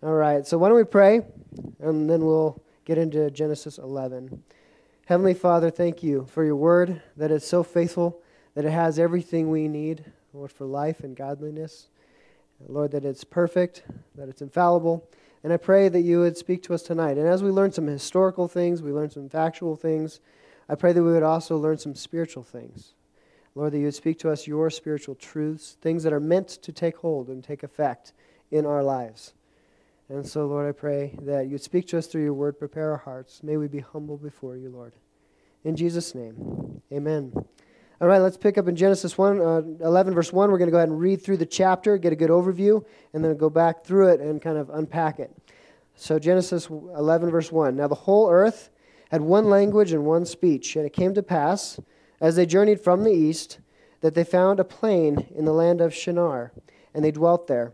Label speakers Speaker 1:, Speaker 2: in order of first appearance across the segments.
Speaker 1: All right, so why don't we pray, and then we'll get into Genesis 11. Heavenly Father, thank you for your word, that is so faithful, that it has everything we need, Lord, for life and godliness. Lord, that it's perfect, that it's infallible. And I pray that you would speak to us tonight. And as we learn some historical things, we learn some factual things, I pray that we would also learn some spiritual things. Lord, that you would speak to us your spiritual truths, things that are meant to take hold and take effect in our lives. And so, Lord, I pray that you'd speak to us through your word, prepare our hearts. May we be humble before you, Lord. In Jesus' name, amen. All right, let's pick up in Genesis 1, uh, 11, verse 1. We're going to go ahead and read through the chapter, get a good overview, and then go back through it and kind of unpack it. So, Genesis 11, verse 1. Now the whole earth had one language and one speech. And it came to pass, as they journeyed from the east, that they found a plain in the land of Shinar, and they dwelt there.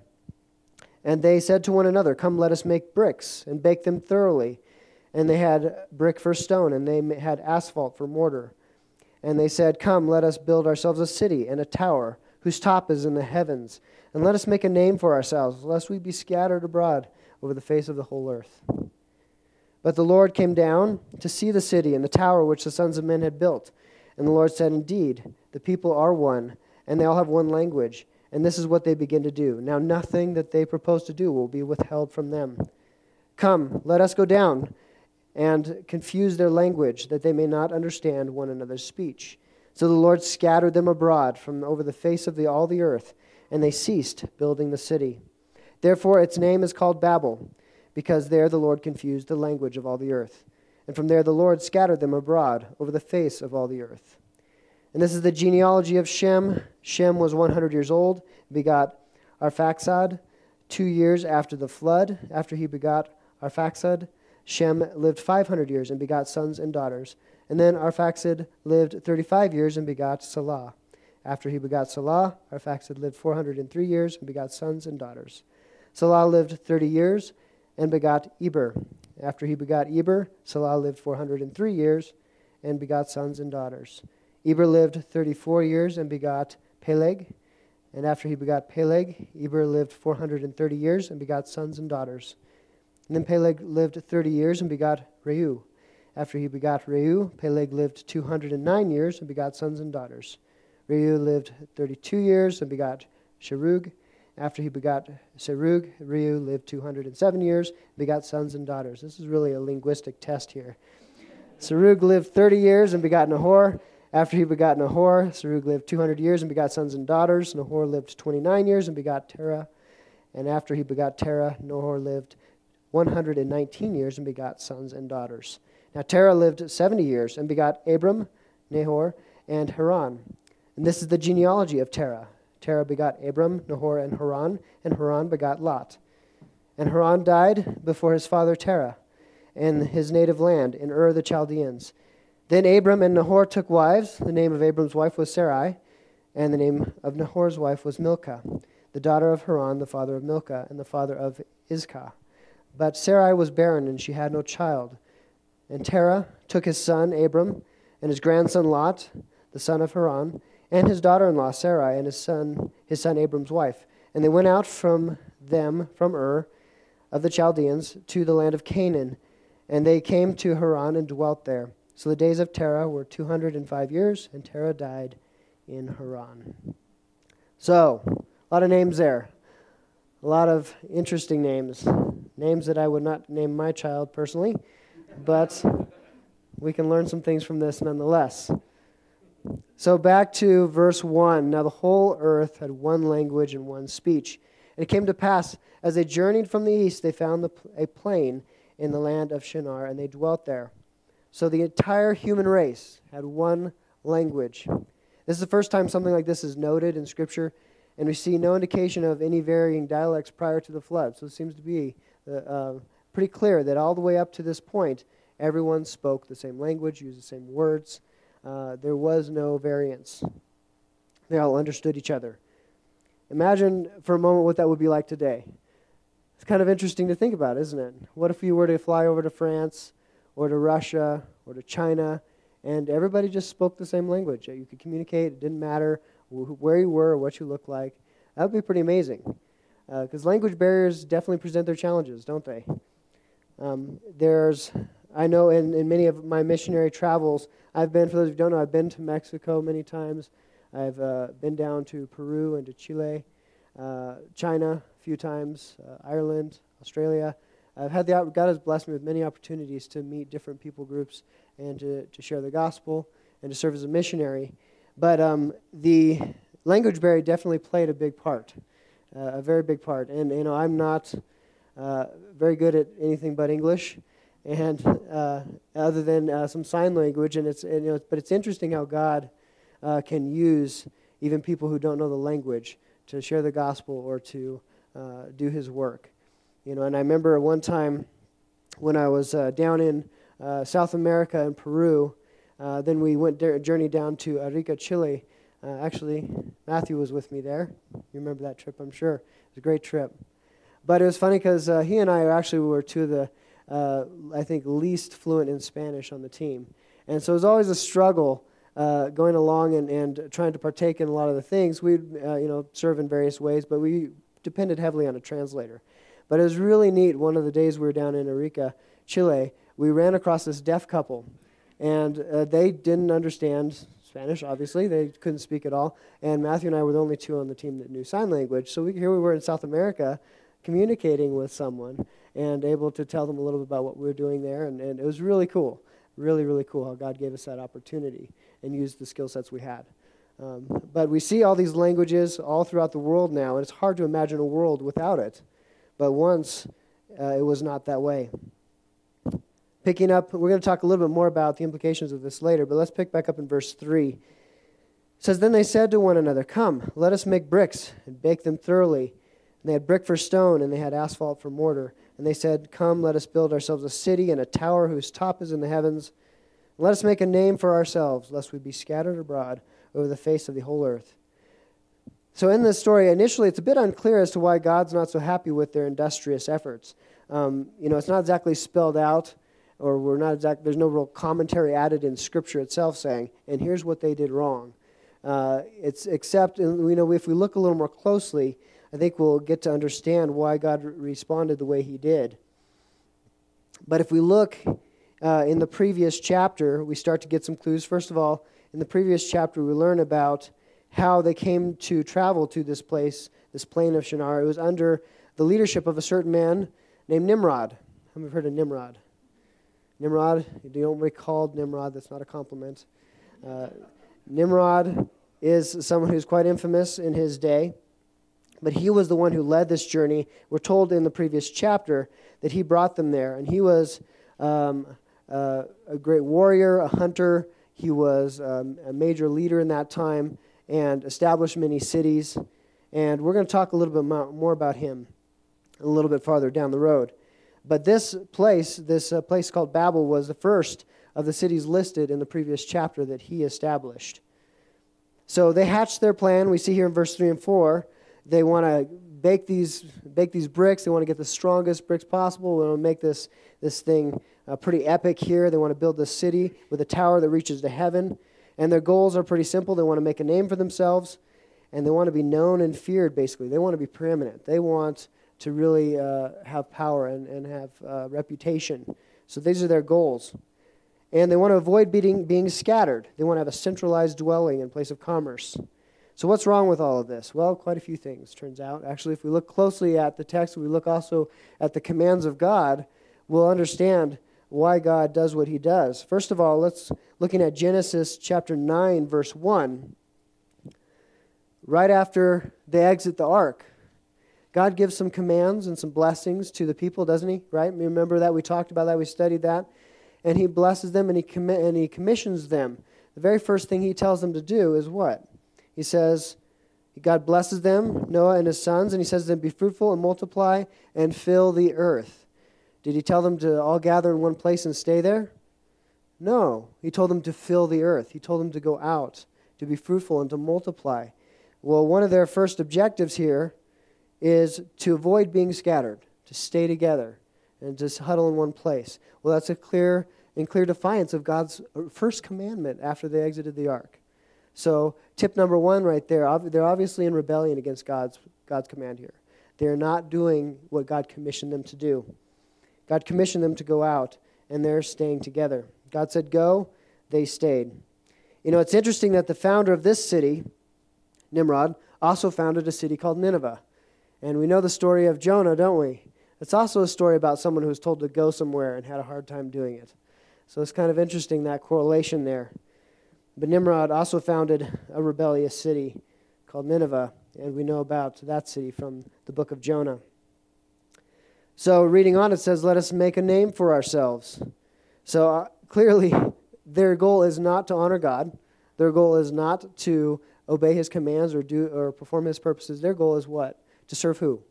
Speaker 1: And they said to one another, Come, let us make bricks and bake them thoroughly. And they had brick for stone, and they had asphalt for mortar. And they said, Come, let us build ourselves a city and a tower, whose top is in the heavens. And let us make a name for ourselves, lest we be scattered abroad over the face of the whole earth. But the Lord came down to see the city and the tower which the sons of men had built. And the Lord said, Indeed, the people are one, and they all have one language. And this is what they begin to do. Now, nothing that they propose to do will be withheld from them. Come, let us go down and confuse their language, that they may not understand one another's speech. So the Lord scattered them abroad from over the face of the, all the earth, and they ceased building the city. Therefore, its name is called Babel, because there the Lord confused the language of all the earth. And from there the Lord scattered them abroad over the face of all the earth. And this is the genealogy of Shem. Shem was 100 years old, begot Arphaxad. Two years after the flood, after he begot Arphaxad, Shem lived 500 years and begot sons and daughters. And then Arphaxad lived 35 years and begot Salah. After he begot Salah, Arphaxad lived 403 years and begot sons and daughters. Salah lived 30 years and begot Eber. After he begot Eber, Salah lived 403 years and begot sons and daughters. Eber lived 34 years and begot Peleg. And after he begot Peleg, Eber lived 430 years and begot sons and daughters. And then Peleg lived 30 years and begot Reu. After he begot Reu, Peleg lived 209 years and begot sons and daughters. Reu lived 32 years and begot Sherug. After he begot Serug, Reu lived 207 years, and begot sons and daughters. This is really a linguistic test here. Serug lived 30 years and begot Nahor. After he begot Nahor, Serug lived 200 years and begot sons and daughters. Nahor lived 29 years and begot Terah. And after he begot Terah, Nahor lived 119 years and begot sons and daughters. Now Terah lived 70 years and begot Abram, Nahor, and Haran. And this is the genealogy of Terah. Terah begot Abram, Nahor, and Haran, and Haran begot Lot. And Haran died before his father Terah in his native land, in Ur the Chaldeans. Then Abram and Nahor took wives. The name of Abram's wife was Sarai, and the name of Nahor's wife was Milcah, the daughter of Haran, the father of Milcah, and the father of Iscah. But Sarai was barren, and she had no child. And Terah took his son Abram and his grandson Lot, the son of Haran, and his daughter-in-law Sarai, and his son, his son Abram's wife. And they went out from them, from Ur of the Chaldeans, to the land of Canaan. And they came to Haran and dwelt there. So the days of Terah were 205 years, and Terah died in Haran. So, a lot of names there. A lot of interesting names. Names that I would not name my child personally, but we can learn some things from this nonetheless. So, back to verse 1. Now the whole earth had one language and one speech. And it came to pass, as they journeyed from the east, they found the, a plain in the land of Shinar, and they dwelt there. So the entire human race had one language. This is the first time something like this is noted in Scripture, and we see no indication of any varying dialects prior to the flood. So it seems to be uh, uh, pretty clear that all the way up to this point, everyone spoke the same language, used the same words. Uh, there was no variance. They all understood each other. Imagine for a moment what that would be like today. It's kind of interesting to think about, isn't it? What if you were to fly over to France? Or to Russia or to China, and everybody just spoke the same language. You could communicate, it didn't matter where you were or what you looked like. That would be pretty amazing. Because uh, language barriers definitely present their challenges, don't they? Um, there's, I know in, in many of my missionary travels, I've been, for those who don't know, I've been to Mexico many times. I've uh, been down to Peru and to Chile, uh, China a few times, uh, Ireland, Australia. I've had the God has blessed me with many opportunities to meet different people groups and to, to share the gospel and to serve as a missionary. But um, the language barrier definitely played a big part, uh, a very big part. And you know, I'm not uh, very good at anything but English, and uh, other than uh, some sign language. And it's and, you know, but it's interesting how God uh, can use even people who don't know the language to share the gospel or to uh, do His work. You know, and I remember one time when I was down in South America in Peru. then we went a journey down to Arica, Chile, uh, actually, Matthew was with me there. You remember that trip, I'm sure. It was a great trip. But it was funny because uh, he and I actually were two of the, uh, I think, least fluent in Spanish on the team. And so it was always a struggle uh, going along and, and trying to partake in a lot of the things. We'd, uh, you know, serve in various ways, but we depended heavily on a translator. But it was really neat. One of the days we were down in Arica, Chile, we ran across this deaf couple. And uh, they didn't understand Spanish, obviously. They couldn't speak at all. And Matthew and I were the only two on the team that knew sign language. So we, here we were in South America communicating with someone and able to tell them a little bit about what we were doing there. And, and it was really cool. Really, really cool how God gave us that opportunity and used the skill sets we had. Um, but we see all these languages all throughout the world now, and it's hard to imagine a world without it. But once uh, it was not that way picking up, we're going to talk a little bit more about the implications of this later, but let's pick back up in verse 3. It says, Then they said to one another, Come, let us make bricks and bake them thoroughly. And they had brick for stone, and they had asphalt for mortar. And they said, Come, let us build ourselves a city and a tower whose top is in the heavens. let us make a name for ourselves, lest we be scattered abroad over the face of the whole earth. So, in this story, initially it's a bit unclear as to why God's not so happy with their industrious efforts. Um, you know, it's not exactly spelled out or we're not exact, there's no real commentary added in Scripture itself saying, and here's what they did wrong. Uh, it's except, you know, if we look a little more closely, I think we'll get to understand why God responded the way He did. But if we look uh, in the previous chapter, we start to get some clues. First of all, in the previous chapter, we learn about how they came to travel to this place, this plain of Shinar. It was under the leadership of a certain man named Nimrod. How many have heard of Nimrod? Nimrod, you don't recall Nimrod, that's not a compliment. Uh, Nimrod is someone who's quite infamous in his day, but he was the one who led this journey. We're told in the previous chapter that he brought them there, and he was um, uh, a great warrior, a hunter. He was um, a major leader in that time and established many cities. And we're going to talk a little bit more about him a little bit farther down the road. But this place, this uh, place called Babel, was the first of the cities listed in the previous chapter that he established. So they hatched their plan. We see here in verse 3 and 4. They want to bake these, bake these bricks. They want to get the strongest bricks possible. They want to make this, this thing uh, pretty epic here. They want to build this city with a tower that reaches to heaven. And their goals are pretty simple. They want to make a name for themselves, and they want to be known and feared, basically. They want to be preeminent. They want to really uh, have power and, and have uh, reputation. So these are their goals. And they want to avoid being, being scattered. They want to have a centralized dwelling in place of commerce. So, what's wrong with all of this? Well, quite a few things, turns out. Actually, if we look closely at the text, we look also at the commands of God, we'll understand why God does what he does. First of all, let's looking at Genesis chapter 9 verse 1. Right after they exit the ark, God gives some commands and some blessings to the people, doesn't He? Right? Remember that? We talked about that. We studied that. And He blesses them and He, commi- and he commissions them. The very first thing He tells them to do is what? He says, God blesses them, Noah and his sons, and He says to them, Be fruitful and multiply and fill the earth. Did He tell them to all gather in one place and stay there? No. He told them to fill the earth. He told them to go out, to be fruitful, and to multiply. Well, one of their first objectives here is to avoid being scattered, to stay together, and just huddle in one place. Well, that's a clear and clear defiance of God's uh, first commandment after they exited the ark. So, tip number one right there, they're obviously in rebellion against God's, God's command here. They're not doing what God commissioned them to do. God commissioned them to go out, and they're staying together. God said, Go, they stayed. You know, it's interesting that the founder of this city, Nimrod, also founded a city called Nineveh. And we know the story of Jonah, don't we? It's also a story about someone who was told to go somewhere and had a hard time doing it. So it's kind of interesting that correlation there. But Nimrod also founded a rebellious city called Nineveh, and we know about that city from the book of Jonah. So, reading on, it says, Let us make a name for ourselves. So, uh, clearly, their goal is not to honor God. Their goal is not to obey his commands or do or perform his purposes. Their goal is what? To serve who?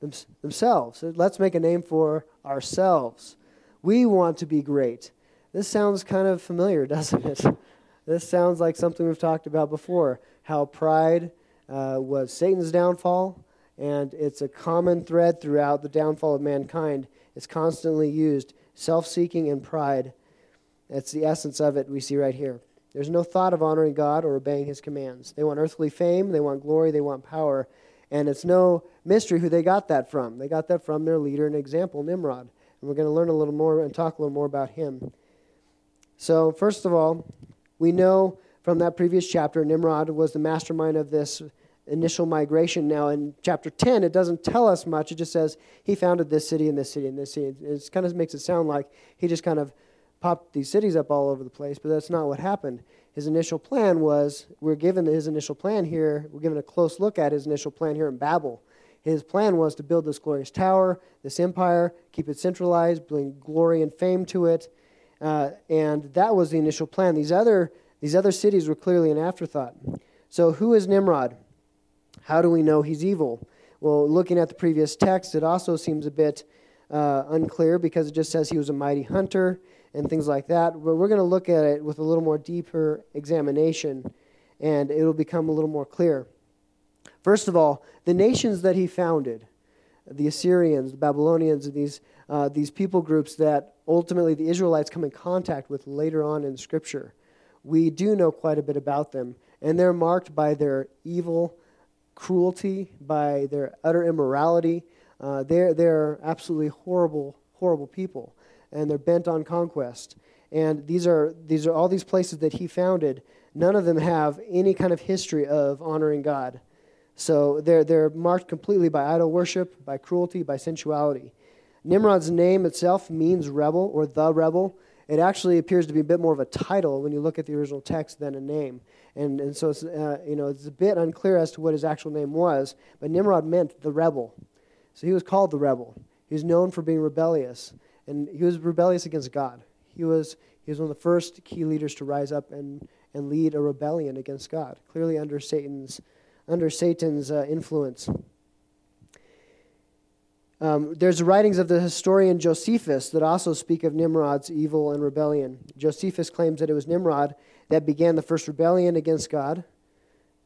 Speaker 1: Them, themselves. Let's make a name for ourselves. We want to be great. This sounds kind of familiar, doesn't it? This sounds like something we've talked about before how pride uh, was Satan's downfall, and it's a common thread throughout the downfall of mankind. It's constantly used self seeking and pride. That's the essence of it we see right here. There's no thought of honoring God or obeying his commands. They want earthly fame, they want glory, they want power. And it's no mystery who they got that from. They got that from their leader and example, Nimrod. And we're going to learn a little more and talk a little more about him. So, first of all, we know from that previous chapter, Nimrod was the mastermind of this initial migration. Now, in chapter 10, it doesn't tell us much. It just says he founded this city and this city and this city. It kind of makes it sound like he just kind of popped these cities up all over the place, but that's not what happened. His initial plan was we're given his initial plan here, we're given a close look at his initial plan here in Babel. His plan was to build this glorious tower, this empire, keep it centralized, bring glory and fame to it. Uh, and that was the initial plan. These other, these other cities were clearly an afterthought. So, who is Nimrod? How do we know he's evil? Well, looking at the previous text, it also seems a bit uh, unclear because it just says he was a mighty hunter and things like that. But we're going to look at it with a little more deeper examination, and it'll become a little more clear. First of all, the nations that he founded, the Assyrians, the Babylonians, and these, uh, these people groups that ultimately the Israelites come in contact with later on in Scripture, we do know quite a bit about them. And they're marked by their evil cruelty, by their utter immorality. Uh, they're, they're absolutely horrible, horrible people and they're bent on conquest. And these are, these are all these places that he founded. None of them have any kind of history of honoring God. So they're, they're marked completely by idol worship, by cruelty, by sensuality. Nimrod's name itself means rebel or the rebel. It actually appears to be a bit more of a title when you look at the original text than a name. And, and so it's, uh, you know, it's a bit unclear as to what his actual name was, but Nimrod meant the rebel. So he was called the rebel. He was known for being rebellious and he was rebellious against God. He was, he was one of the first key leaders to rise up and, and lead a rebellion against God, clearly under Satan's, under Satan's uh, influence. Um, there's writings of the historian Josephus that also speak of Nimrod's evil and rebellion. Josephus claims that it was Nimrod that began the first rebellion against God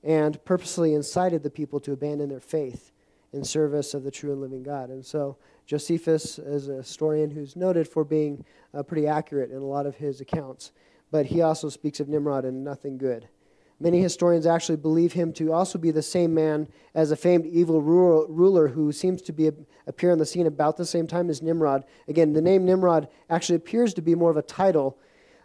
Speaker 1: and purposely incited the people to abandon their faith in service of the true and living God. And so Josephus is a historian who's noted for being uh, pretty accurate in a lot of his accounts, but he also speaks of Nimrod and nothing good. Many historians actually believe him to also be the same man as a famed evil ruler who seems to be appear on the scene about the same time as Nimrod. Again, the name Nimrod actually appears to be more of a title,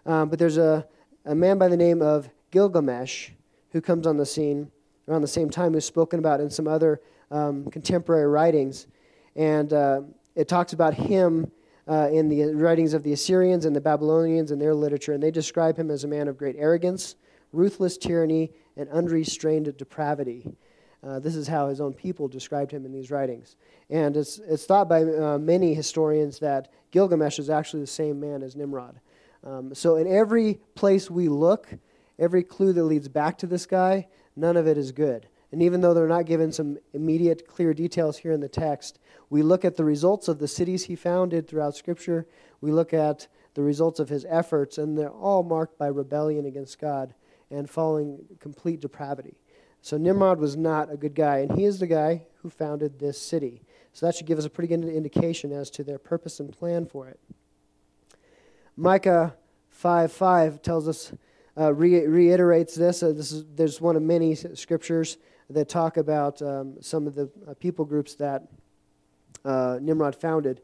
Speaker 1: um, but there's a, a man by the name of Gilgamesh who comes on the scene around the same time who's spoken about in some other um, contemporary writings. And uh, it talks about him uh, in the writings of the Assyrians and the Babylonians and their literature, and they describe him as a man of great arrogance, ruthless tyranny, and unrestrained depravity. Uh, this is how his own people described him in these writings. And it's, it's thought by uh, many historians that Gilgamesh is actually the same man as Nimrod. Um, so, in every place we look, every clue that leads back to this guy, none of it is good. And even though they're not given some immediate, clear details here in the text, we look at the results of the cities he founded throughout Scripture. We look at the results of his efforts, and they're all marked by rebellion against God and following complete depravity. So Nimrod was not a good guy, and he is the guy who founded this city. So that should give us a pretty good indication as to their purpose and plan for it. Micah 5 5 tells us, uh, re- reiterates this. Uh, this is, there's one of many scriptures that talk about um, some of the uh, people groups that uh, Nimrod founded.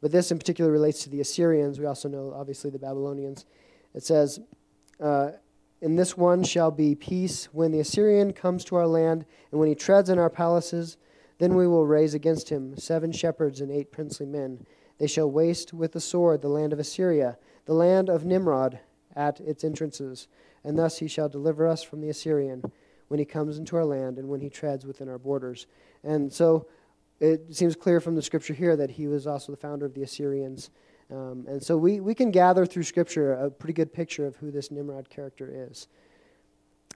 Speaker 1: But this in particular relates to the Assyrians. We also know, obviously, the Babylonians. It says, uh, In this one shall be peace when the Assyrian comes to our land, and when he treads in our palaces, then we will raise against him seven shepherds and eight princely men. They shall waste with the sword the land of Assyria, the land of Nimrod at its entrances. And thus he shall deliver us from the Assyrian when he comes into our land and when he treads within our borders. And so it seems clear from the scripture here that he was also the founder of the Assyrians. Um, and so we, we can gather through scripture a pretty good picture of who this Nimrod character is.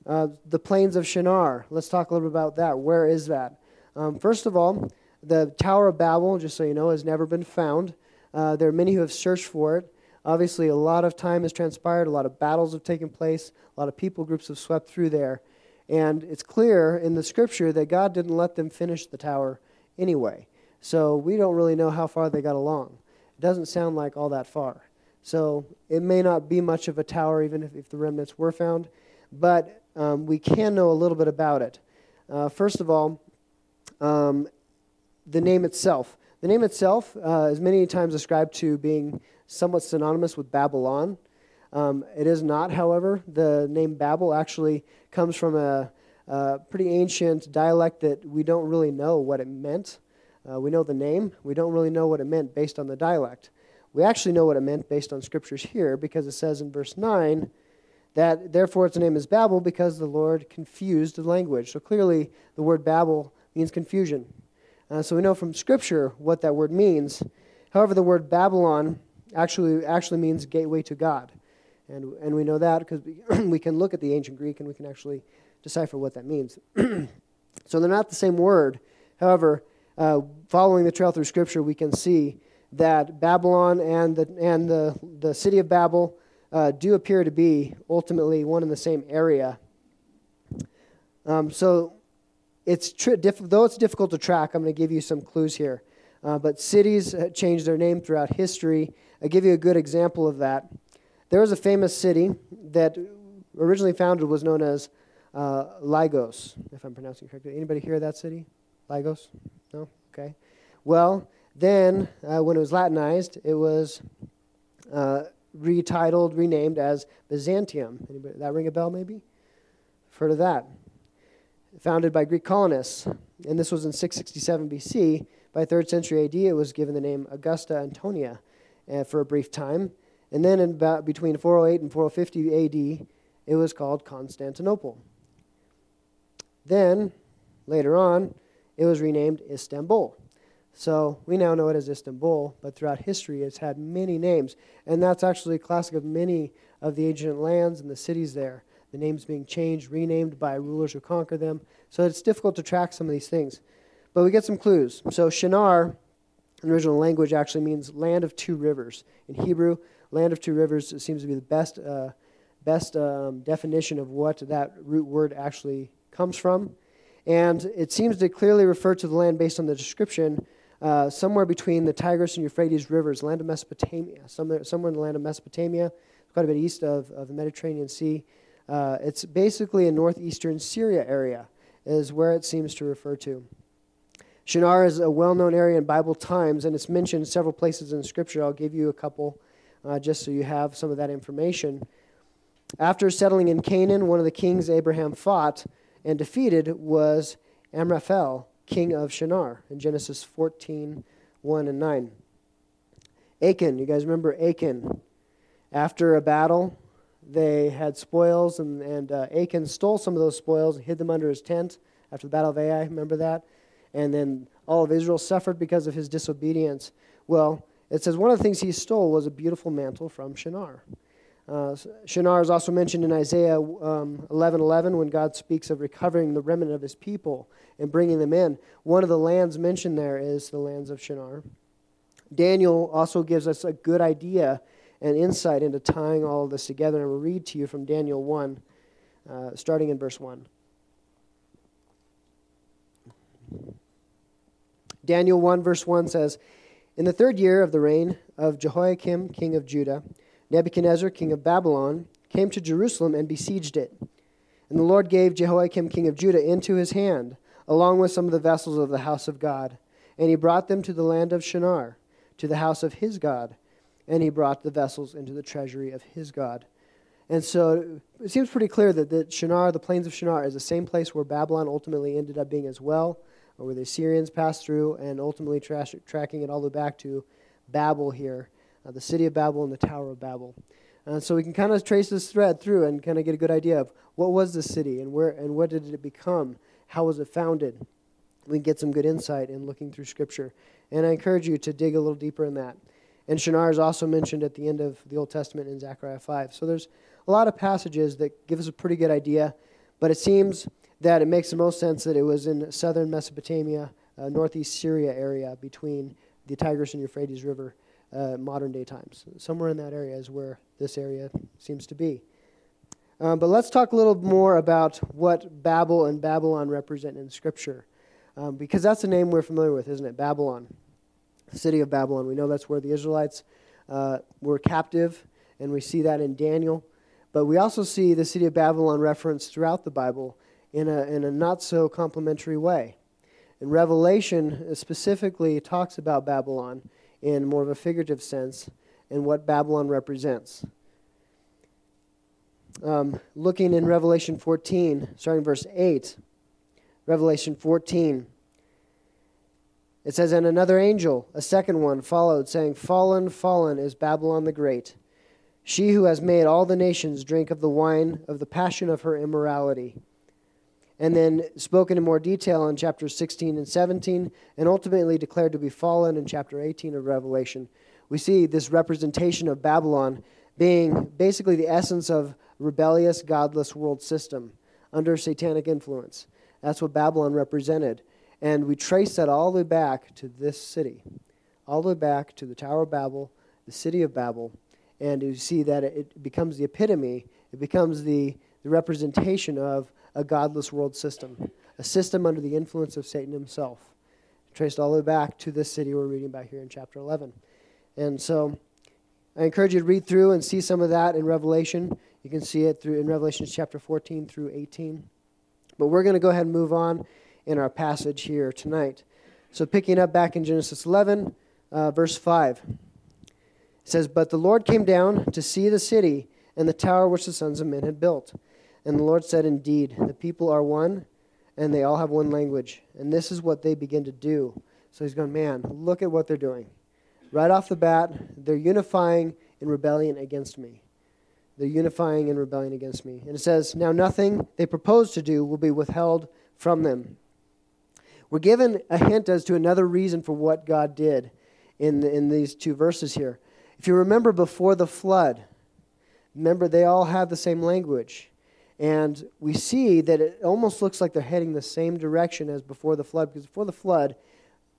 Speaker 1: Uh, the plains of Shinar. Let's talk a little bit about that. Where is that? Um, first of all, the Tower of Babel, just so you know, has never been found. Uh, there are many who have searched for it. Obviously, a lot of time has transpired, a lot of battles have taken place, a lot of people groups have swept through there. And it's clear in the scripture that God didn't let them finish the tower anyway. So we don't really know how far they got along. It doesn't sound like all that far. So it may not be much of a tower, even if, if the remnants were found, but um, we can know a little bit about it. Uh, first of all, um, the name itself. The name itself uh, is many times ascribed to being somewhat synonymous with Babylon. Um, it is not, however. The name Babel actually comes from a, uh, pretty ancient dialect that we don't really know what it meant. Uh, we know the name, we don't really know what it meant based on the dialect. We actually know what it meant based on scriptures here because it says in verse 9 that therefore its name is Babel because the Lord confused the language. So clearly the word Babel means confusion. Uh, so we know from scripture what that word means. However, the word Babylon actually, actually means gateway to God. And, and we know that because we, we can look at the ancient Greek and we can actually decipher what that means. so they're not the same word. However, uh, following the trail through Scripture, we can see that Babylon and the, and the, the city of Babel uh, do appear to be ultimately one in the same area. Um, so, it's tri- diff- though it's difficult to track, I'm going to give you some clues here. Uh, but cities change their name throughout history. I'll give you a good example of that. There was a famous city that originally founded was known as uh, Lygos, if I'm pronouncing correctly. Anybody hear that city? Lygos? No? Okay. Well, then uh, when it was Latinized, it was uh, retitled, renamed as Byzantium. Anybody, that ring a bell, maybe? I've Heard of that? Founded by Greek colonists, and this was in 667 BC. By 3rd century AD, it was given the name Augusta Antonia uh, for a brief time. And then in about between 408 and 450 AD, it was called Constantinople. Then, later on, it was renamed Istanbul. So we now know it as Istanbul, but throughout history it's had many names. And that's actually classic of many of the ancient lands and the cities there. The names being changed, renamed by rulers who conquer them. So it's difficult to track some of these things. But we get some clues. So Shinar, in original language, actually means land of two rivers. In Hebrew, land of two rivers seems to be the best, uh, best um, definition of what that root word actually comes from. And it seems to clearly refer to the land based on the description uh, somewhere between the Tigris and Euphrates rivers, land of Mesopotamia, somewhere, somewhere in the land of Mesopotamia, quite a bit east of, of the Mediterranean Sea. Uh, it's basically a northeastern Syria area, is where it seems to refer to. Shinar is a well known area in Bible times, and it's mentioned several places in Scripture. I'll give you a couple uh, just so you have some of that information. After settling in Canaan, one of the kings Abraham fought and defeated was Amraphel, king of Shinar, in Genesis 14 1 and 9. Achan, you guys remember Achan? After a battle, they had spoils, and, and uh, Achan stole some of those spoils and hid them under his tent after the Battle of Ai. Remember that? And then all of Israel suffered because of his disobedience. Well, it says one of the things he stole was a beautiful mantle from Shinar. Uh, Shinar is also mentioned in Isaiah um, 11 11 when God speaks of recovering the remnant of his people and bringing them in. One of the lands mentioned there is the lands of Shinar. Daniel also gives us a good idea and insight into tying all of this together. And I will read to you from Daniel 1, uh, starting in verse 1. Daniel 1, verse 1 says, In the third year of the reign of Jehoiakim, king of Judah, Nebuchadnezzar, king of Babylon, came to Jerusalem and besieged it. And the Lord gave Jehoiakim king of Judah into his hand, along with some of the vessels of the house of God. And he brought them to the land of Shinar, to the house of his God. And he brought the vessels into the treasury of his God. And so it seems pretty clear that, that Shinar, the plains of Shinar, is the same place where Babylon ultimately ended up being as well, or where the Assyrians passed through, and ultimately tra- tracking it all the way back to Babel here, uh, the city of Babel and the Tower of Babel. So we can kind of trace this thread through and kind of get a good idea of what was the city and where and what did it become, how was it founded. We can get some good insight in looking through Scripture, and I encourage you to dig a little deeper in that. And Shinar is also mentioned at the end of the Old Testament in Zechariah 5. So there's a lot of passages that give us a pretty good idea, but it seems that it makes the most sense that it was in southern Mesopotamia, uh, northeast Syria area between the Tigris and Euphrates River uh, modern day times. Somewhere in that area is where this area seems to be. Um, but let's talk a little more about what Babel and Babylon represent in Scripture, um, because that's a name we're familiar with, isn't it? Babylon, the city of Babylon. We know that's where the Israelites uh, were captive, and we see that in Daniel. But we also see the city of Babylon referenced throughout the Bible in a, in a not so complimentary way. And Revelation specifically talks about Babylon in more of a figurative sense and what Babylon represents. Um, looking in Revelation 14, starting verse 8, Revelation 14, it says, And another angel, a second one, followed, saying, Fallen, fallen is Babylon the Great, she who has made all the nations drink of the wine of the passion of her immorality and then spoken in more detail in chapters 16 and 17, and ultimately declared to be fallen in chapter 18 of Revelation. We see this representation of Babylon being basically the essence of rebellious, godless world system under satanic influence. That's what Babylon represented. And we trace that all the way back to this city, all the way back to the Tower of Babel, the city of Babel. And you see that it becomes the epitome, it becomes the, the representation of a godless world system, a system under the influence of Satan himself, traced all the way back to this city we're reading about here in chapter 11. And so I encourage you to read through and see some of that in Revelation. You can see it through in Revelation chapter 14 through 18. But we're going to go ahead and move on in our passage here tonight. So picking up back in Genesis 11, uh, verse 5. It says, But the Lord came down to see the city and the tower which the sons of men had built. And the Lord said, Indeed, the people are one, and they all have one language. And this is what they begin to do. So he's going, Man, look at what they're doing. Right off the bat, they're unifying in rebellion against me. They're unifying in rebellion against me. And it says, Now nothing they propose to do will be withheld from them. We're given a hint as to another reason for what God did in, the, in these two verses here. If you remember before the flood, remember they all have the same language. And we see that it almost looks like they're heading the same direction as before the flood, because before the flood,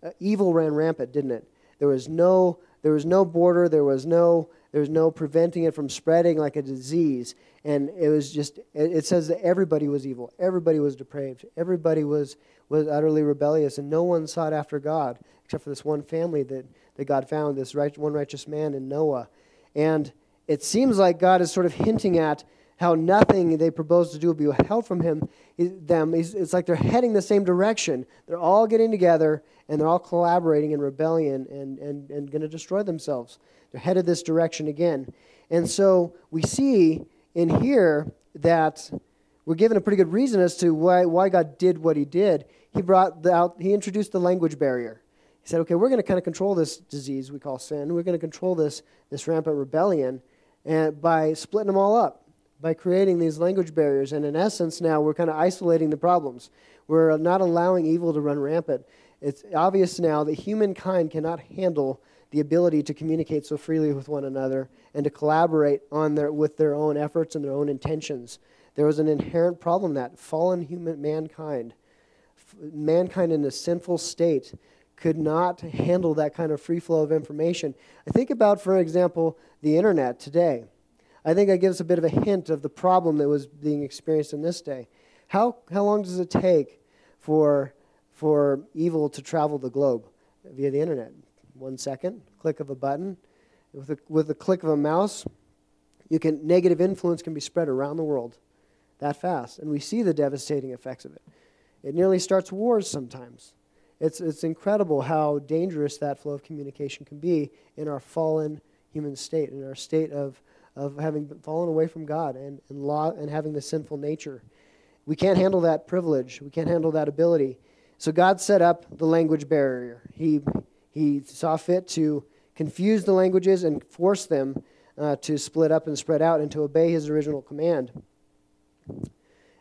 Speaker 1: uh, evil ran rampant, didn't it? There was no there was no border, there was no there was no preventing it from spreading like a disease. And it was just it, it says that everybody was evil, everybody was depraved, everybody was was utterly rebellious, and no one sought after God except for this one family that, that God found, this right, one righteous man in Noah. And it seems like God is sort of hinting at how nothing they propose to do will be withheld from him, them. It's like they're heading the same direction. They're all getting together and they're all collaborating in rebellion and, and, and going to destroy themselves. They're headed this direction again. And so we see in here that we're given a pretty good reason as to why, why God did what he did. He brought out, he introduced the language barrier. He said, okay, we're going to kind of control this disease we call sin. We're going to control this, this rampant rebellion and by splitting them all up by creating these language barriers. And in essence, now we're kind of isolating the problems. We're not allowing evil to run rampant. It's obvious now that humankind cannot handle the ability to communicate so freely with one another and to collaborate on their, with their own efforts and their own intentions. There was an inherent problem that fallen human mankind, mankind in a sinful state, could not handle that kind of free flow of information. I think about, for example, the internet today. I think that gives a bit of a hint of the problem that was being experienced in this day. How, how long does it take for, for evil to travel the globe via the internet? One second, click of a button. With a, with a click of a mouse, you can, negative influence can be spread around the world. that fast. And we see the devastating effects of it. It nearly starts wars sometimes. It's, it's incredible how dangerous that flow of communication can be in our fallen human state, in our state of, of having fallen away from God and, and, law, and having the sinful nature. We can't handle that privilege. We can't handle that ability. So God set up the language barrier. He, he saw fit to confuse the languages and force them uh, to split up and spread out and to obey his original command.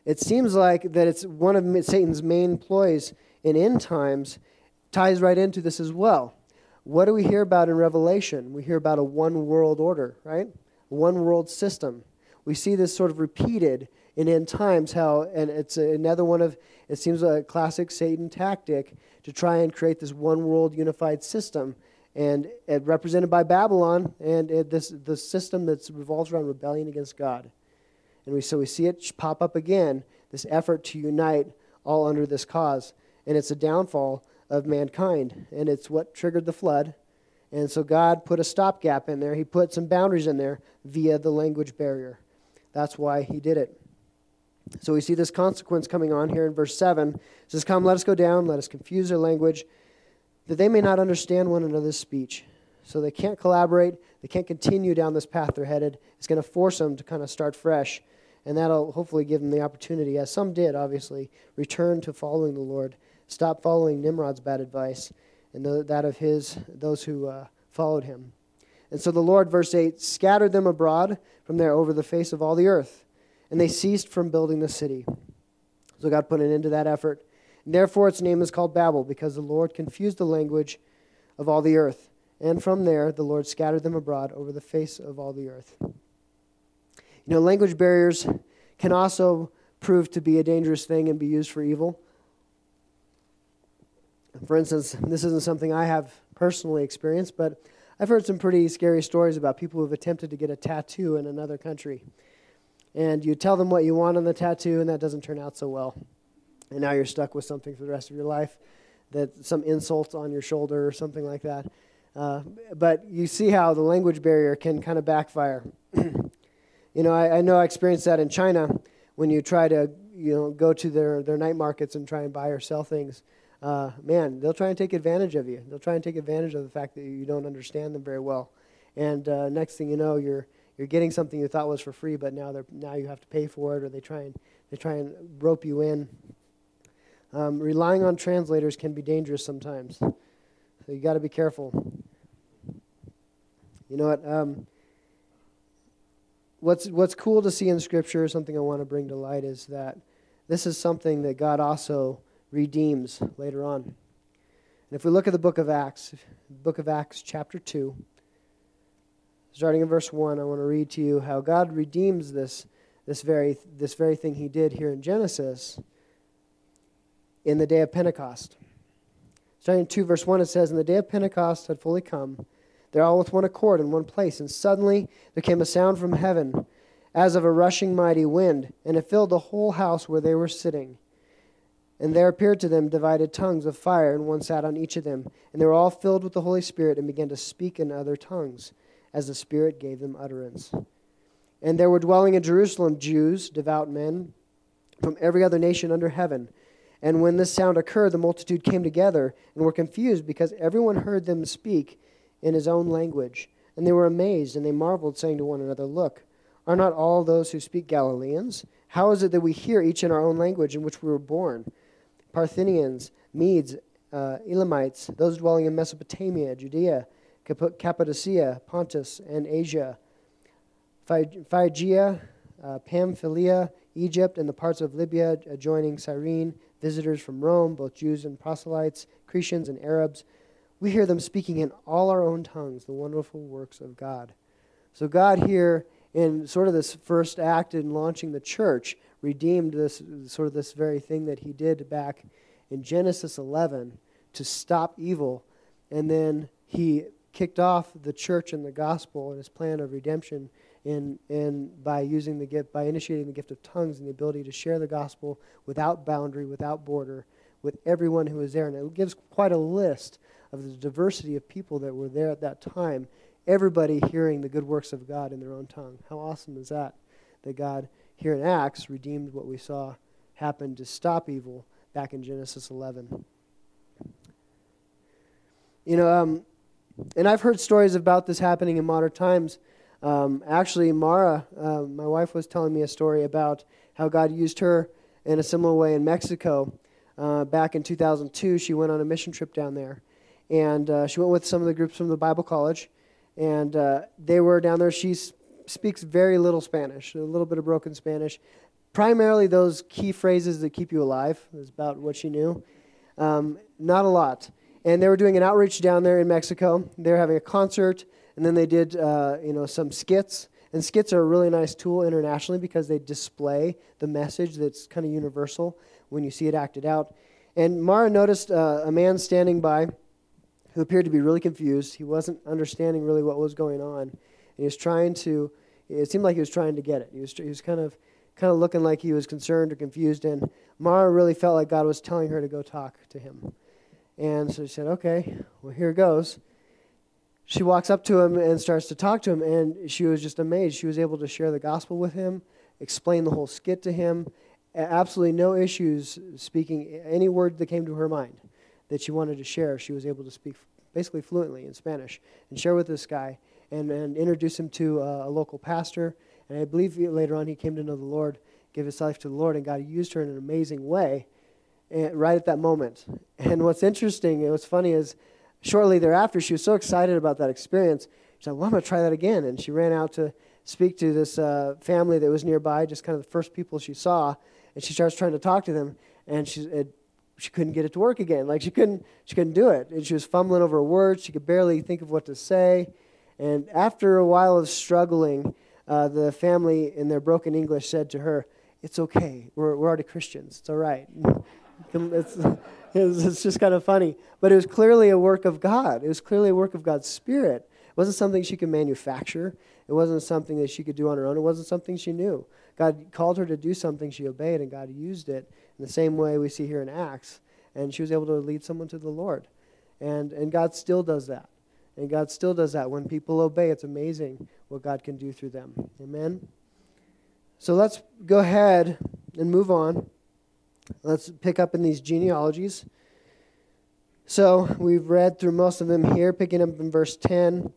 Speaker 1: It seems like that it's one of Satan's main ploys in end times ties right into this as well. What do we hear about in Revelation? We hear about a one world order, right? One world system. We see this sort of repeated in end times how and it's another one of it seems a classic Satan tactic to try and create this one world unified system and it represented by Babylon and it, this the system that revolves around rebellion against God. And we, so we see it pop up again, this effort to unite all under this cause. And it's a downfall of mankind. And it's what triggered the flood. And so God put a stopgap in there. He put some boundaries in there via the language barrier. That's why he did it. So we see this consequence coming on here in verse 7. It says, Come, let us go down, let us confuse their language, that they may not understand one another's speech. So they can't collaborate, they can't continue down this path they're headed. It's going to force them to kind of start fresh and that'll hopefully give them the opportunity, as some did, obviously, return to following the Lord, stop following Nimrod's bad advice, and that of his those who uh, followed him. And so the Lord, verse 8, scattered them abroad from there over the face of all the earth, and they ceased from building the city. So God put an end to that effort. And therefore, its name is called Babel, because the Lord confused the language of all the earth. And from there, the Lord scattered them abroad over the face of all the earth. You know, language barriers can also prove to be a dangerous thing and be used for evil. For instance, this isn't something I have personally experienced, but I've heard some pretty scary stories about people who've attempted to get a tattoo in another country. And you tell them what you want on the tattoo, and that doesn't turn out so well. And now you're stuck with something for the rest of your life that some insult on your shoulder or something like that. Uh, but you see how the language barrier can kind of backfire. You know, I, I know I experienced that in China when you try to, you know, go to their, their night markets and try and buy or sell things. Uh, man, they'll try and take advantage of you. They'll try and take advantage of the fact that you don't understand them very well. And uh, next thing you know, you're you're getting something you thought was for free, but now they're now you have to pay for it, or they try and they try and rope you in. Um, relying on translators can be dangerous sometimes, so you got to be careful. You know what? Um, what's what's cool to see in Scripture, something I want to bring to light, is that this is something that God also redeems later on. And if we look at the book of Acts, book of Acts, chapter two, starting in verse one, I want to read to you how God redeems this this very this very thing He did here in Genesis in the day of Pentecost. Starting in 2, verse 1, it says, And the day of Pentecost had fully come they're all with one accord in one place. And suddenly there came a sound from heaven, as of a rushing mighty wind, and it filled the whole house where they were sitting. And there appeared to them divided tongues of fire, and one sat on each of them. And they were all filled with the Holy Spirit and began to speak in other tongues, as the Spirit gave them utterance. And there were dwelling in Jerusalem Jews, devout men, from every other nation under heaven. And when this sound occurred, the multitude came together and were confused because everyone heard them speak in his own language. And they were amazed, and they marveled, saying to one another, Look, are not all those who speak Galileans? How is it that we hear each in our own language in which we were born? Parthians, Medes, uh, Elamites, those dwelling in Mesopotamia, Judea, Cappadocia, Pontus, and Asia, Phrygia, uh, Pamphylia, Egypt, and the parts of Libya adjoining Cyrene, visitors from Rome, both Jews and proselytes, Cretans and Arabs we hear them speaking in all our own tongues the wonderful works of God. So, God here, in sort of this first act in launching the church, redeemed this sort of this very thing that He did back in Genesis 11 to stop evil. And then He kicked off the church and the gospel and His plan of redemption in, in by using the gift, by initiating the gift of tongues and the ability to share the gospel without boundary, without border, with everyone who is there. And it gives quite a list of the diversity of people that were there at that time, everybody hearing the good works of God in their own tongue. How awesome is that? That God here in Acts redeemed what we saw happen to stop evil back in Genesis 11. You know, um, and I've heard stories about this happening in modern times. Um, actually, Mara, uh, my wife, was telling me a story about how God used her in a similar way in Mexico. Uh, back in 2002, she went on a mission trip down there. And uh, she went with some of the groups from the Bible College. And uh, they were down there. She speaks very little Spanish, a little bit of broken Spanish. Primarily those key phrases that keep you alive is about what she knew. Um, not a lot. And they were doing an outreach down there in Mexico. They were having a concert, and then they did uh, you know some skits. And skits are a really nice tool internationally because they display the message that's kind of universal when you see it acted out. And Mara noticed uh, a man standing by who appeared to be really confused. He wasn't understanding really what was going on. He was trying to, it seemed like he was trying to get it. He was, he was kind, of, kind of looking like he was concerned or confused. And Mara really felt like God was telling her to go talk to him. And so she said, okay, well, here goes she walks up to him and starts to talk to him, and she was just amazed. She was able to share the gospel with him, explain the whole skit to him, absolutely no issues speaking any word that came to her mind that she wanted to share. She was able to speak basically fluently in Spanish and share with this guy and, and introduce him to a, a local pastor. And I believe later on he came to know the Lord, gave his life to the Lord, and God used her in an amazing way eh, right at that moment. And what's interesting, and what's funny is shortly thereafter, she was so excited about that experience. She said, Well, I'm going to try that again. And she ran out to speak to this uh, family that was nearby, just kind of the first people she saw. And she starts trying to talk to them. And she, it, she couldn't get it to work again. Like she couldn't, she couldn't do it. And she was fumbling over words. She could barely think of what to say. And after a while of struggling, uh, the family, in their broken English, said to her, It's okay. We're, we're already Christians. It's all right. It's, it's just kind of funny. But it was clearly a work of God. It was clearly a work of God's Spirit. It wasn't something she could manufacture. It wasn't something that she could do on her own. It wasn't something she knew. God called her to do something, she obeyed, and God used it in the same way we see here in Acts. And she was able to lead someone to the Lord. And, and God still does that. And God still does that. When people obey, it's amazing what God can do through them. Amen? So let's go ahead and move on. Let's pick up in these genealogies. So we've read through most of them here, picking up in verse 10.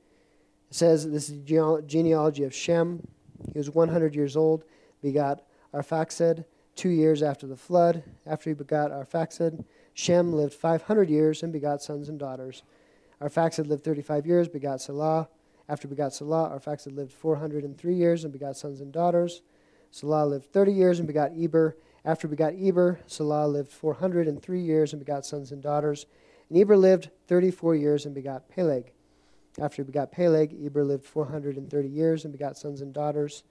Speaker 1: It says this is the genealogy of Shem. He was 100 years old, begot Arphaxad two years after the flood. After he begot Arphaxad, Shem lived 500 years and begot sons and daughters. Arphaxad lived 35 years, begot Salah. After begot Salah, Arphaxad lived 403 years and begot sons and daughters. Salah lived 30 years and begot Eber. After begot Eber, Salah lived 403 years and begot sons and daughters. And Eber lived 34 years and begot Peleg. After he begot Peleg, Eber lived 430 years and begot sons and daughters.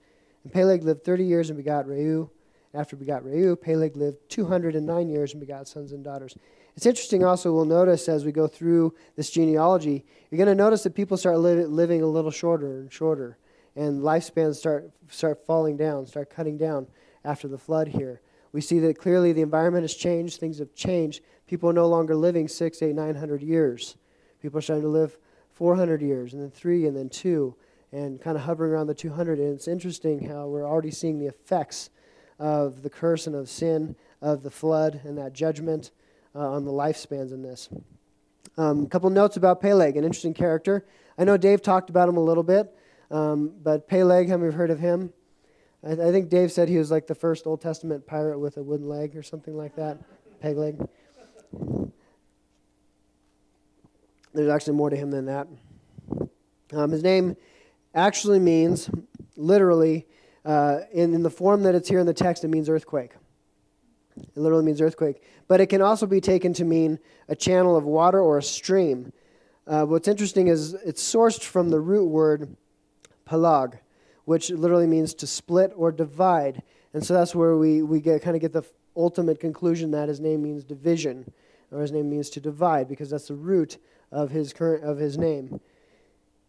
Speaker 1: And Peleg lived 30 years and begot Reu. After begot Reu, Peleg lived 209 years and begot sons and daughters. It's interesting also, we'll notice as we go through this genealogy, you're going to notice that people start li- living a little shorter and shorter. And lifespans start, start falling down, start cutting down after the flood here we see that clearly the environment has changed, things have changed. People are no longer living six, eight, nine hundred years. People are starting to live 400 years, and then three, and then two, and kind of hovering around the 200. And it's interesting how we're already seeing the effects of the curse and of sin, of the flood, and that judgment uh, on the lifespans in this. Um, a couple notes about Peleg, an interesting character. I know Dave talked about him a little bit, um, but Peleg, have you heard of him? I, I, think Dave said he was like the first Old Testament pirate with a wooden leg or something like that, peg leg. There's actually more to him than that. Um, his name actually means, literally, uh, in, in the form that it's here in the text, it means earthquake. It literally means earthquake. But it can also be taken to mean a channel of water or a stream. Uh, what's interesting is it's sourced from the root word palag, which literally means to split or divide. And so that's where we, we get, kind of get the ultimate conclusion that his name means division, or his name means to divide, because that's the root of his, current, of his name.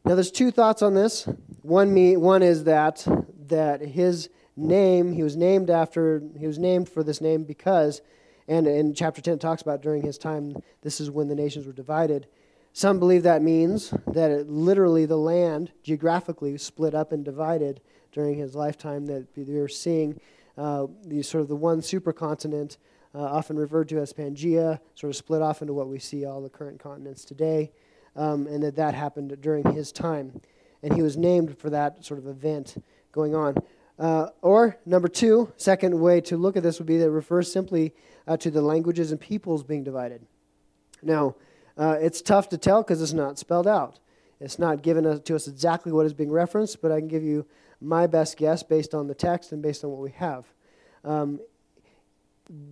Speaker 1: Now, there's two thoughts on this. One, me, one is that, that his name, he was named after, he was named for this name because, and in chapter 10 it talks about during his time, this is when the nations were divided. Some believe that means that it, literally the land geographically split up and divided during his lifetime that we were seeing uh, the sort of the one supercontinent, uh, often referred to as Pangea, sort of split off into what we see all the current continents today, um, and that that happened during his time. And he was named for that sort of event going on. Uh, or, number two, second way to look at this would be that it refers simply uh, to the languages and peoples being divided. Now, uh, it's tough to tell because it's not spelled out. It's not given to us exactly what is being referenced, but I can give you my best guess based on the text and based on what we have. Um,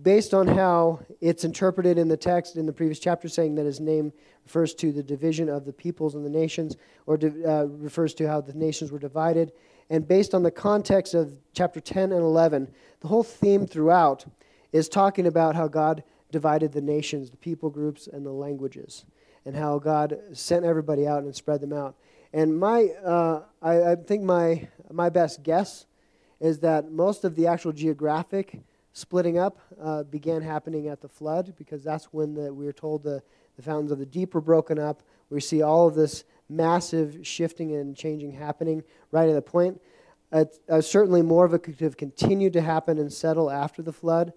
Speaker 1: based on how it's interpreted in the text in the previous chapter, saying that his name refers to the division of the peoples and the nations, or uh, refers to how the nations were divided, and based on the context of chapter 10 and 11, the whole theme throughout is talking about how God divided the nations, the people groups, and the languages, and how God sent everybody out and spread them out. And my, uh, I, I, think my, my best guess is that most of the actual geographic splitting up uh, began happening at the flood because that's when the, we are told the, the fountains of the deep were broken up. We see all of this massive shifting and changing happening right at the point. Uh, uh, certainly, more of it could have continued to happen and settle after the flood.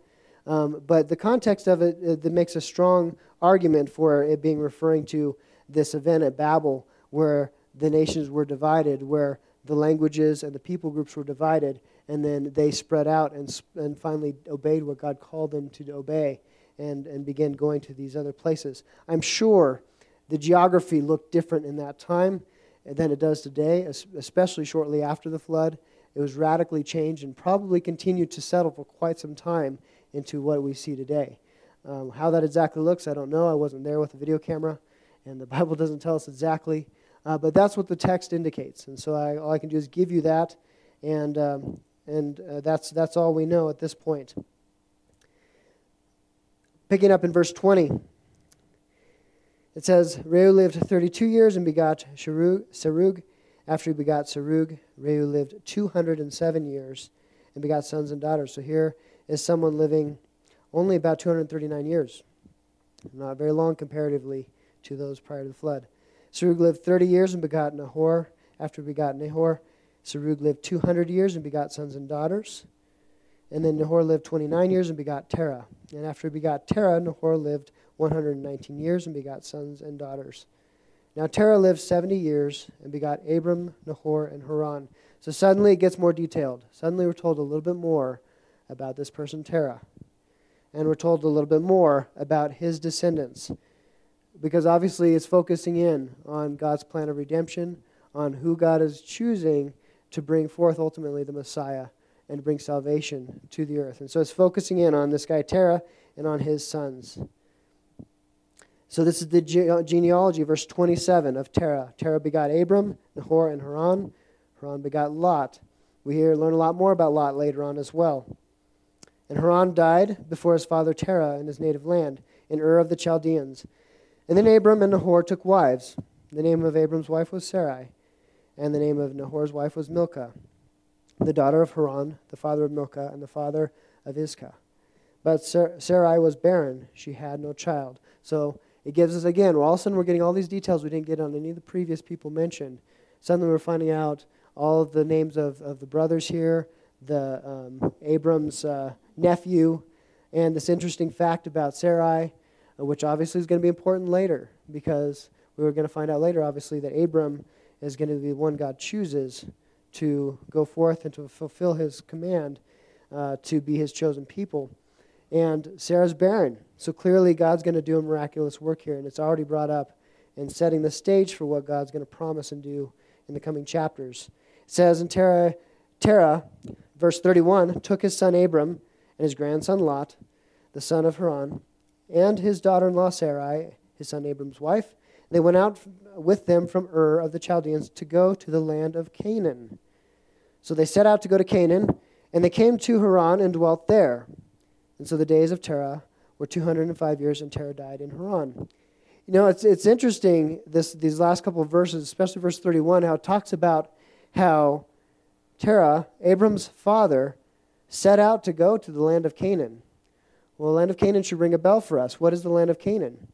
Speaker 1: Um, but the context of it uh, that makes a strong argument for it being referring to this event at Babel, where the nations were divided, where the languages and the people groups were divided, and then they spread out and, and finally obeyed what God called them to obey and, and began going to these other places. I'm sure the geography looked different in that time than it does today, especially shortly after the flood. It was radically changed and probably continued to settle for quite some time into what we see today. Um, how that exactly looks, I don't know. I wasn't there with the video camera, and the Bible doesn't tell us exactly. Uh, but that's what the text indicates. And so I, all I can do is give you that, and, um, and uh, that's, that's all we know at this point. Picking up in verse 20, it says, Reu lived 32 years and begot Serug. After he begot Serug, Reu lived 207 years and begot sons and daughters. So here is someone living only about 239 years. Not very long comparatively to those prior to the flood. Serug lived 30 years and begot Nahor. After he begot Nahor, Serug lived 200 years and begot sons and daughters. And then Nahor lived 29 years and begot Terah. And after he begot Terah, Nahor lived 119 years and begot sons and daughters. Now Terah lived 70 years and begot Abram, Nahor, and Haran. So suddenly it gets more detailed. Suddenly we're told a little bit more about this person, Terah. And we're told a little bit more about his descendants. Because obviously it's focusing in on God's plan of redemption, on who God is choosing to bring forth ultimately the Messiah and bring salvation to the earth. And so it's focusing in on this guy, Terah, and on his sons. So this is the genealogy, verse 27 of Terah. Terah begot Abram, Nahor, and Haran. Haran begot Lot. We hear learn a lot more about Lot later on as well. And Haran died before his father Terah in his native land, in Ur of the Chaldeans. And then Abram and Nahor took wives. The name of Abram's wife was Sarai, and the name of Nahor's wife was Milcah, the daughter of Haran, the father of Milcah, and the father of Iscah. But Sarai was barren; she had no child. So it gives us again. Well, all of a sudden, we're getting all these details we didn't get on any of the previous people mentioned. Suddenly, we're finding out all the names of, of the brothers here, the um, Abram's uh, nephew, and this interesting fact about Sarai, uh, which obviously is going to be important later because we were going to find out later, obviously, that Abram is going to be the one God chooses to go forth and to fulfill his command uh, to be his chosen people. And Sarah's barren. So clearly, God's going to do a miraculous work here, and it's already brought up and setting the stage for what God's going to promise and do in the coming chapters. It says in Terah, Terah, verse 31, took his son Abram and his grandson Lot, the son of Haran, and his daughter in law Sarai, his son Abram's wife. They went out with them from Ur of the Chaldeans to go to the land of Canaan. So they set out to go to Canaan, and they came to Haran and dwelt there. And so the days of Terah were 205 years, and Terah died in Haran. You know, it's, it's interesting, this, these last couple of verses, especially verse 31, how it talks about how Terah, Abram's father, set out to go to the land of Canaan. Well, the land of Canaan should ring a bell for us. What is the land of Canaan?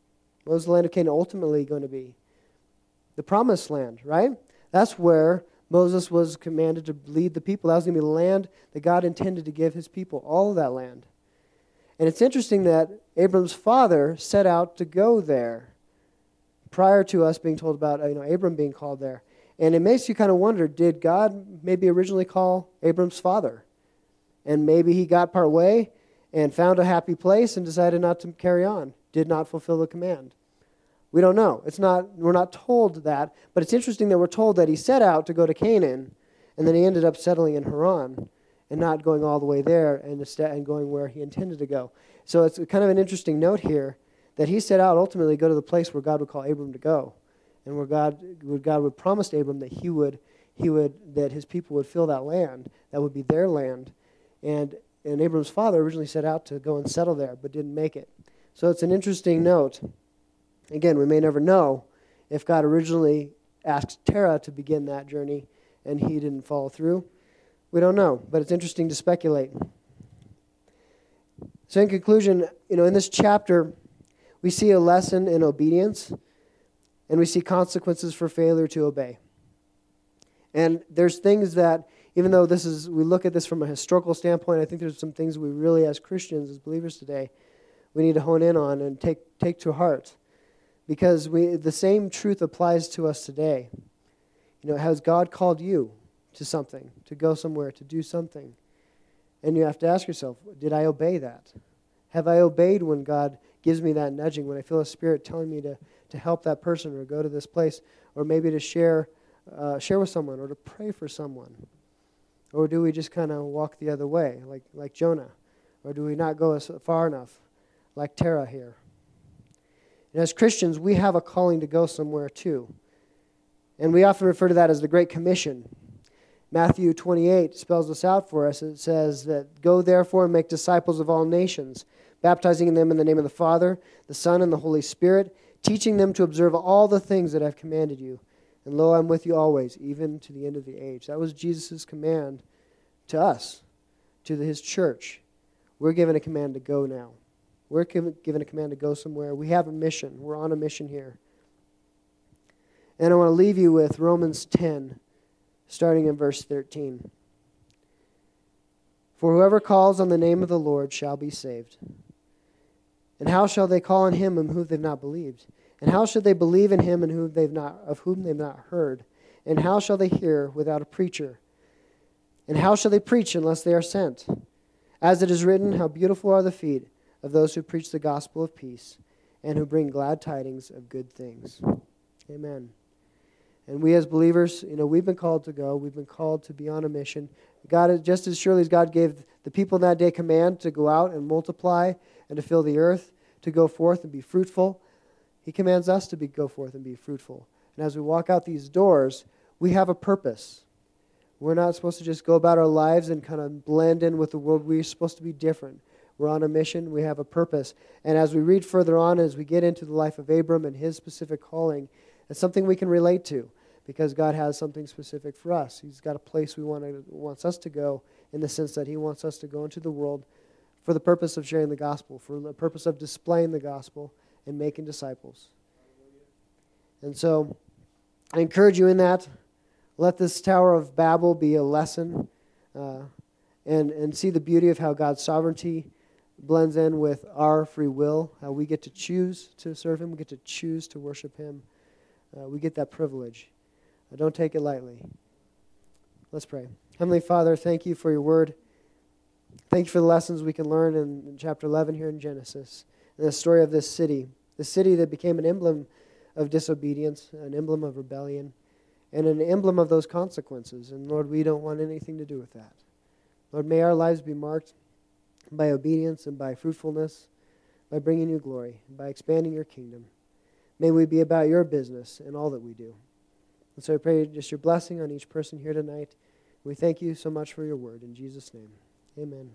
Speaker 1: What is the land of Canaan ultimately going to be? The promised land, right? That's where Moses was commanded to lead the people. That was going to be the land that God intended to give his people, all of that land. And it's interesting that Abram's father set out to go there prior to us being told about you know Abram being called there. And it makes you kind of wonder, did God maybe originally call Abram's father? And maybe he got part way and found a happy place and decided not to carry on, did not fulfill the command. We don't know. It's not, we're not told that, but it's interesting that we're told that he set out to go to Canaan, and then he ended up settling in Haran and not going all the way there and, and going where he intended to go. So it's kind of an interesting note here that he set out ultimately to go to the place where God would call Abram to go, and where God, where God would promise Abram that he would, he would, that his people would fill that land, that would be their land, and and Abram's father originally set out to go and settle there, but didn't make it. So it's an interesting note. Again, we may never know if God originally asked Terah to begin that journey and he didn't follow through. We don't know, but it's interesting to speculate. So, in conclusion, you know, in this chapter, we see a lesson in obedience and we see consequences for failure to obey. And there's things that, even though this is, we look at this from a historical standpoint, I think there's some things we really, as Christians, as believers today, we need to hone in on and take, take to heart. Because we, the same truth applies to us today. You know, has God called you to something, to go somewhere, to do something? And you have to ask yourself, did I obey that? Have I obeyed when God gives me that nudging, when I feel a spirit telling me to, to help that person or go to this place, or maybe to share, uh, share with someone or to pray for someone? Or do we just kind of walk the other way, like, like Jonah? Or do we not go as far enough, like Terah here? And as Christians, we have a calling to go somewhere too. And we often refer to that as the Great Commission. Matthew 28 spells this out for us. It says that, Go therefore and make disciples of all nations, baptizing them in the name of the Father, the Son, and the Holy Spirit, teaching them to observe all the things that I've commanded you. And lo, I'm with you always, even to the end of the age. That was Jesus' command to us, to his church. We're given a command to go now. We're given a command to go somewhere. We have a mission. We're on a mission here. And I want to leave you with Romans 10, starting in verse 13. For whoever calls on the name of the Lord shall be saved. And how shall they call on him in whom they've not believed? And how should they believe in him in whom they've not, of whom they've not heard? And how shall they hear without a preacher? And how shall they preach unless they are sent? As it is written, How beautiful are the feet of those who preach the gospel of peace and who bring glad tidings of good things. Amen. And we as believers, you know, we've been called to go. We've been called to be on a mission. God, just as surely as God gave the people in that day command to go out and multiply and to fill the earth, to go forth and be fruitful, He commands us to be, go forth and be fruitful. And as we walk out these doors, we have a purpose. We're not supposed to just go about our lives and kind of blend in with the world. We're supposed to be different. We're on a mission, we have a purpose. And as we read further on, as we get into the life of Abram and his specific calling, it's something we can relate to because God has something specific for us. He's got a place we want to, wants us to go in the sense that He wants us to go into the world for the purpose of sharing the gospel, for the purpose of displaying the gospel and making disciples. And so I encourage you in that. Let this Tower of Babel be a lesson uh, and, and see the beauty of how God's sovereignty blends in with our free will, how we get to choose to serve Him, we get to choose to worship Him. Uh, we get that privilege. Uh, don't take it lightly. Let's pray. Heavenly Father, thank you for your word. Thank you for the lessons we can learn in, in chapter 11 here in Genesis, and the story of this city, the city that became an emblem of disobedience, an emblem of rebellion, and an emblem of those consequences. And Lord, we don't want anything to do with that. Lord, may our lives be marked by obedience and by fruitfulness, by bringing you glory, by expanding your kingdom. May we be about your business in all that we do. And so I pray just your blessing on each person here tonight. We thank you so much for your word. In Jesus' name, amen.